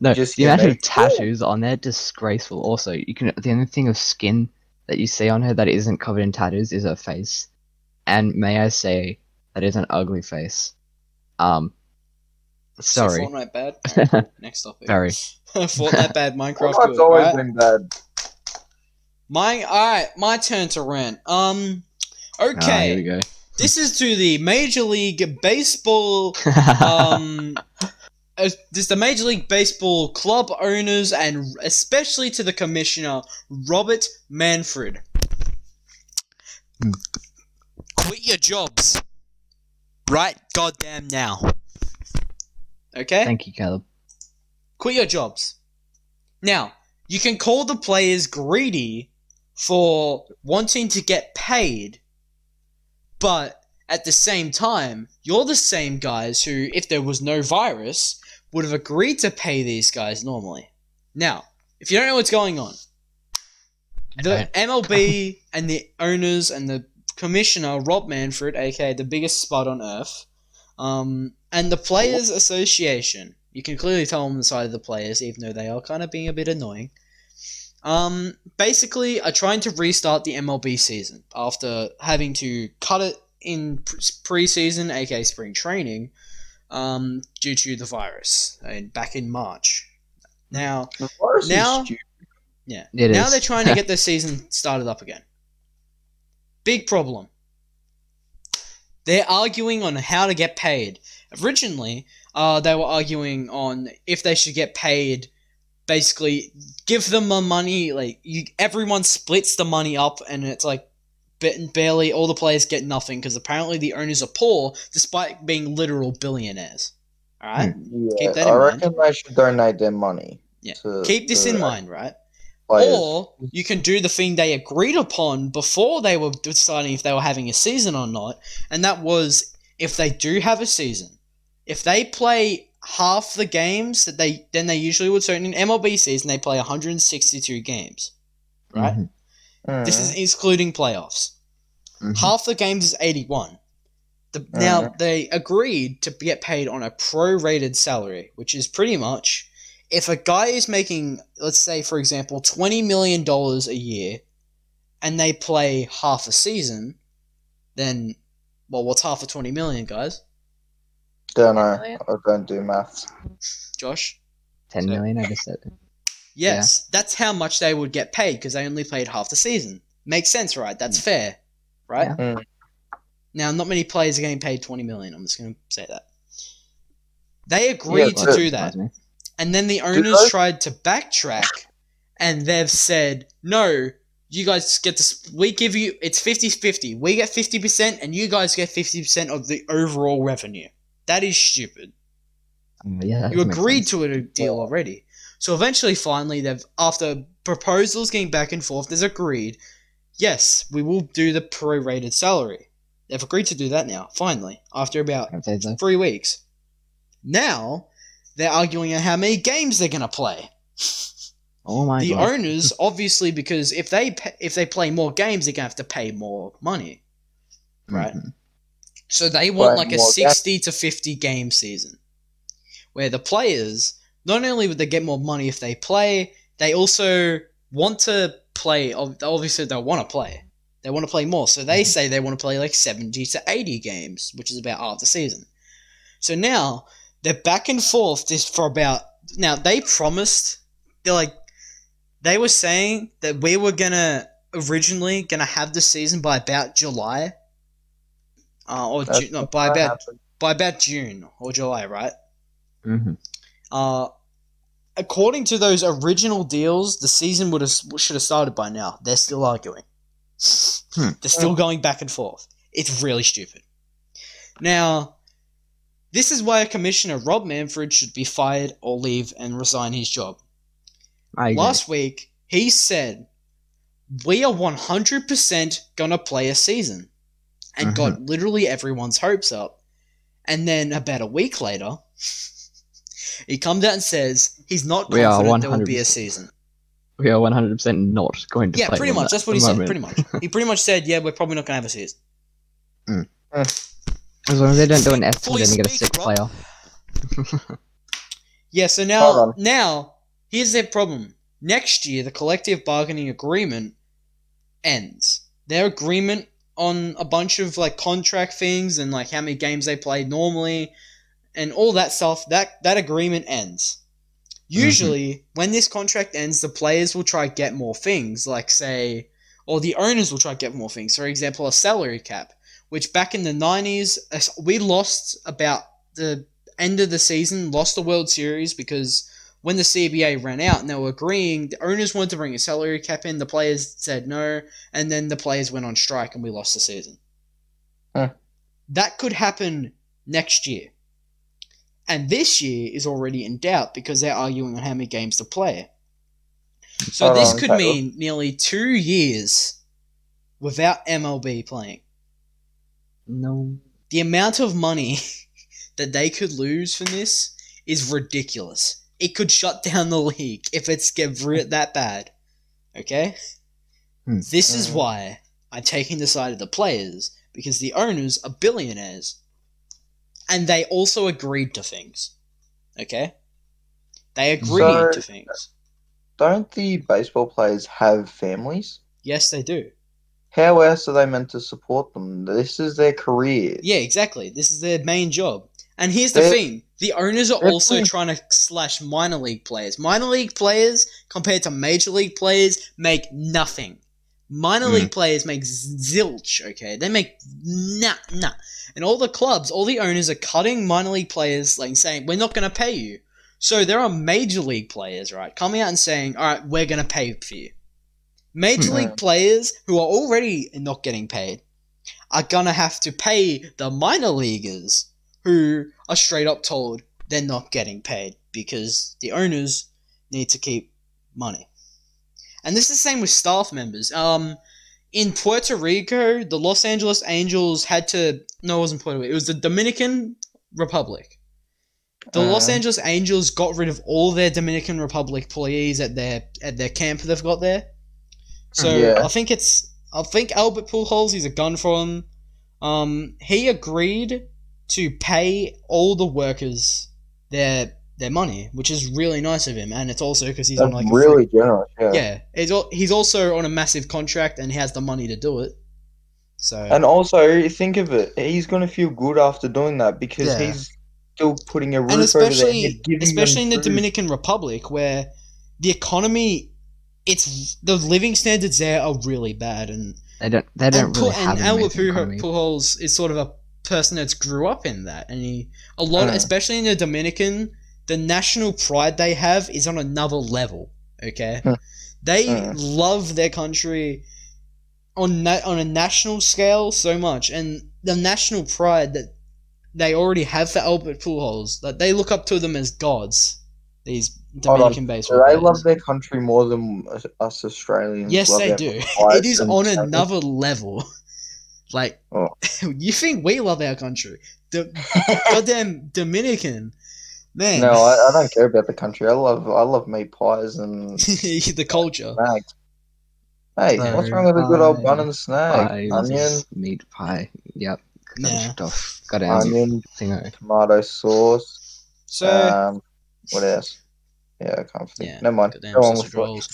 no,
Just
the
get
amount of tattoos on there disgraceful. Also, you can the only thing of skin that you see on her that isn't covered in tattoos is her face, and may I say that is an ugly face. Um,
So
sorry,
Fortnite bad. Alright, [laughs] cool. Next topic.
very. [laughs]
Fortnite bad. Minecraft
Fortnite's
good.
always
Right?
been bad.
My alright. My turn to rant. Um.
Ah, here we
Okay.
go.
this is to the Major League Baseball [laughs] um, uh, this the Major League Baseball club owners and especially to the commissioner Robert Manfred. Quit your jobs, right? Goddamn now. Okay,
Thank you, Caleb.
quit your jobs. Now you can call the players greedy for wanting to get paid, but at the same time, you're the same guys who, if there was no virus, would have agreed to pay these guys normally. Now, if you don't know what's going on, the [coughs] MLB and the owners and the commissioner, Rob Manfred, aka the biggest spot on earth, um, and the Players Association, you can clearly tell on the side of the players, even though they are kind of being a bit annoying. Um, basically, are trying to restart the MLB season after having to cut it in preseason, aka spring training, um, due to the virus, and back in March. Now,
The virus
Now-
is
yeah,
It
now
is.
they're trying to get the [laughs] season started up again. Big problem. They're arguing on how to get paid. Originally, uh, they were arguing on if they should get paid. Basically, give them the money. Like you, everyone splits the money up, and it's like ba- barely all the players get nothing because apparently the owners are poor, despite being literal billionaires. All right,
Yeah,
Keep that
I
in mind.
reckon they should donate their money.
Yeah.
to-
keep this in mind, right?
players.
Or you can do the thing they agreed upon before they were deciding if they were having a season or not, and that was if they do have a season, if they play half the games that they then they usually would. So in an MLB season, they play 162 games, right?
Mhm,
Mhm.
This is excluding playoffs.
mhm.
Half the games is 81. The, Now they agreed to get paid on a prorated salary, which is pretty much if a guy is making, let's say, for example, twenty million dollars a year, and they play half a season, then, well, what's half of twenty million, guys?
Don't know. I don't do maths.
Josh?
Ten million
So-
million, I just said.
Yes, that's how much they would get paid because they only played half the season. Makes sense, right? That's fair, right?
Yeah.
Mm.
Now, not many players are getting paid twenty million. I'm just going to say that. They agreed
Yeah,
to do that. And then the owners tried to backtrack and they've said no. You guys get to. We give you. It's 50-50. We get fifty percent, and you guys get fifty percent of the overall revenue. That is stupid.
Um, yeah,
You agreed to a deal already. So eventually, finally, they've after proposals getting back and forth, they've agreed. Yes, we will do the prorated salary. They've agreed to do that now. Finally, after about three weeks. Now they're arguing on how many games they're gonna play.
Oh my
the
god.
owners, [laughs] obviously, because if they if they play more games, they're gonna have to pay more money. right?
Mhm.
So they want like a
more
60 to 50 game season where the players not only would they get more money if they play, they also want to play obviously they want to play. They want to play more. So they
Mhm.
say they want to play like 70 to 80 games, which is about half the season. So now they're back and forth just for about now they promised they're like they were saying that we were gonna originally gonna have the season by about July, uh, or
That's
Ju- no, by about
happen.
by about June or July, right?
Mhm.
Uh, according to those original deals, the season would have should have started by now. They're still arguing.
Hmm.
They're still going back and forth. It's really stupid. Now, this is why Commissioner Rob Manfred should be fired or leave and resign his job. Last week, he said, We are 100% gonna play a season. And
Mhm.
got literally everyone's hopes up. And then about a week later, [laughs] he comes out and says he's not
We are
confident there will be a season.
we are 100% not going to
Yeah,
play
pretty much. That's what
the
he said. Pretty much. He pretty much said, Yeah, we're probably not gonna have a season.
As long as they don't do an F,
Fully
then they get a
speak,
sick
Rob.
player. [laughs]
Yeah, so now now here's their problem. Next year the collective bargaining agreement ends. Their agreement on a bunch of like contract things and like how many games they play normally and all that stuff, that that agreement ends. Mm-hmm. Usually when this contract ends, the players will try to get more things, like say or the owners will try to get more things. For example, a salary cap, which back in the 90s we lost about the end of the season, lost the World Series because when the CBA ran out and they were agreeing, the owners wanted to bring a salary cap in, the players said no, and then the players went on strike and we lost the season.
Huh.
That could happen next year. And this year is already in doubt because they're arguing on how many games to play. So
Hold
this
on,
could mean nearly two years without MLB playing
No.
the amount of money [laughs] that they could lose from this is ridiculous. It could shut down the league if it's get that bad. Okay?
Hmm.
This is
Mm.
why I'm taking the side of the players because the owners are billionaires and they also agreed to things. Okay? They agreed
So-
to things.
Don't the baseball players have families?
Yes, they do.
How else are they meant to support them? This is their career.
Yeah, exactly. This is their main job. And here's the
They're-
thing: the owners are also
playing-
trying to slash minor league players. Minor league players compared to major league players make nothing. Minor
Mm.
league players make zilch. Okay, they make nah nah. And all the clubs, all the owners are cutting minor league players, like saying we're not going to pay you. So there are major league players, right, coming out and saying, "All right, we're going to pay for you." Major
Hmm.
league players who are already not getting paid are gonna have to pay the minor leaguers who are straight up told they're not getting paid because the owners need to keep money. And this is the same with staff members. Um, in Puerto Rico, the Los Angeles Angels had to no, it wasn't Puerto Rico. It was the Dominican Republic. The Los
Uh.
Angeles Angels got rid of all their Dominican Republic employees at their at their camp they've got there. So
Yeah.
I think it's I think Albert Pujols, he's a gun for him. Um, he agreed to pay all the workers their their money, which is really nice of him, and it's also because he's on
That's
like a
really generous. Yeah.
yeah. He's al- he's also on a massive contract and he has the money to do it. So
And also, think of it. He's gonna feel good after doing that because
Yeah.
he's still putting a roof
and
over their
especially
head,
especially in the
food.
Dominican Republic where the economy it's the living standards there are really bad and
They don't. They don't
and,
really
Pu-
have
and
an
Albert
amazing
Pujo-
economy.
Pujols is sort of a person that's grew up in that and he a lot
Uh.
especially in the Dominican the national pride they have is on another level Okay,
Hmm.
they
Hmm.
love their country on na- on a national scale so much, and the national pride that they already have for Albert Pujols, that they look up to them as gods. These
on.
Dominican
Do
baseball
they love their country more than us- us Australians?
Yes, they do. It is on another level. [laughs] Like,
Oh. [laughs]
you think we love our country? The [laughs] goddamn Dominican, man.
No, I, I don't care about the country. I love I love meat pies and [laughs]
the culture.
snags. Hey, what's wrong with a good old bun and?
Pies,
Onion,
meat pie. Yep.
Yeah.
off. Got it.
onion,
Thingo.
tomato sauce.
So,
um, what else? Yeah, I can't think.
Yeah,
Never mind. Go on with what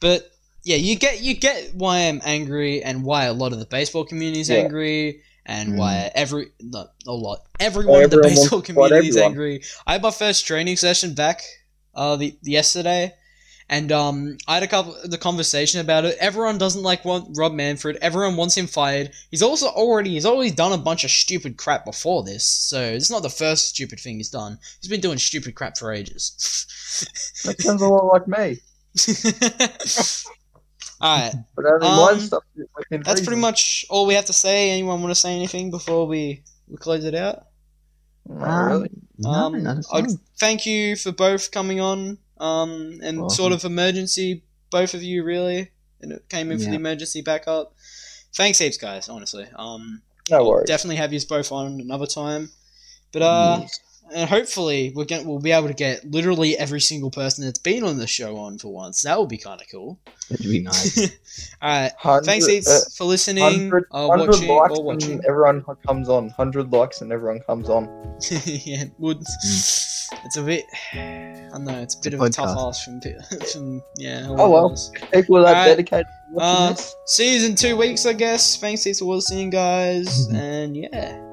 but yeah, you get you get why I'm angry and why a lot of the baseball community is
Yeah.
angry and
Mm.
why every not a lot everyone in the baseball
wants to fight
community is angry. I had my first training session back uh the yesterday. And um, I had a couple the conversation about it. Everyone doesn't like want Rob Manfred. Everyone wants him fired. He's also already he's always done a bunch of stupid crap before this, so it's not the first stupid thing he's done. He's been doing stupid crap for ages.
That sounds a lot like me. [laughs]
Alright,
But only
Um,
mine stuff within
that's pretty much all we have to say. Anyone want to say anything before we, we close it out?
Not really.
No,
Um,
not
I'd thank you for both coming on. Um, and
Welcome.
sort of emergency, both of you really, and it came in for the emergency backup. Thanks heaps, guys. Honestly, um,
No
I'll
worries.
definitely have you both on another time. But uh,
Yes.
And hopefully we're going we'll be able to get literally every single person that's been on the show on for once. That would be kind of cool.
That'd be nice. [laughs]
all right.
Hundred-
Thanks,
uh,
for listening,
100,
uh,
100
watching,
likes
or watching.
and everyone comes on. 100 likes and everyone comes on. [laughs]
yeah, it would. It's a bit. I don't know. It's a bit
a
of a tough ask from, pe- [laughs] from yeah.
Oh, well. People are that
Alright.
dedicated
Uh,
this.
See you in two weeks, I guess. Thanks heaps for listening, guys,
Mhm.
and yeah.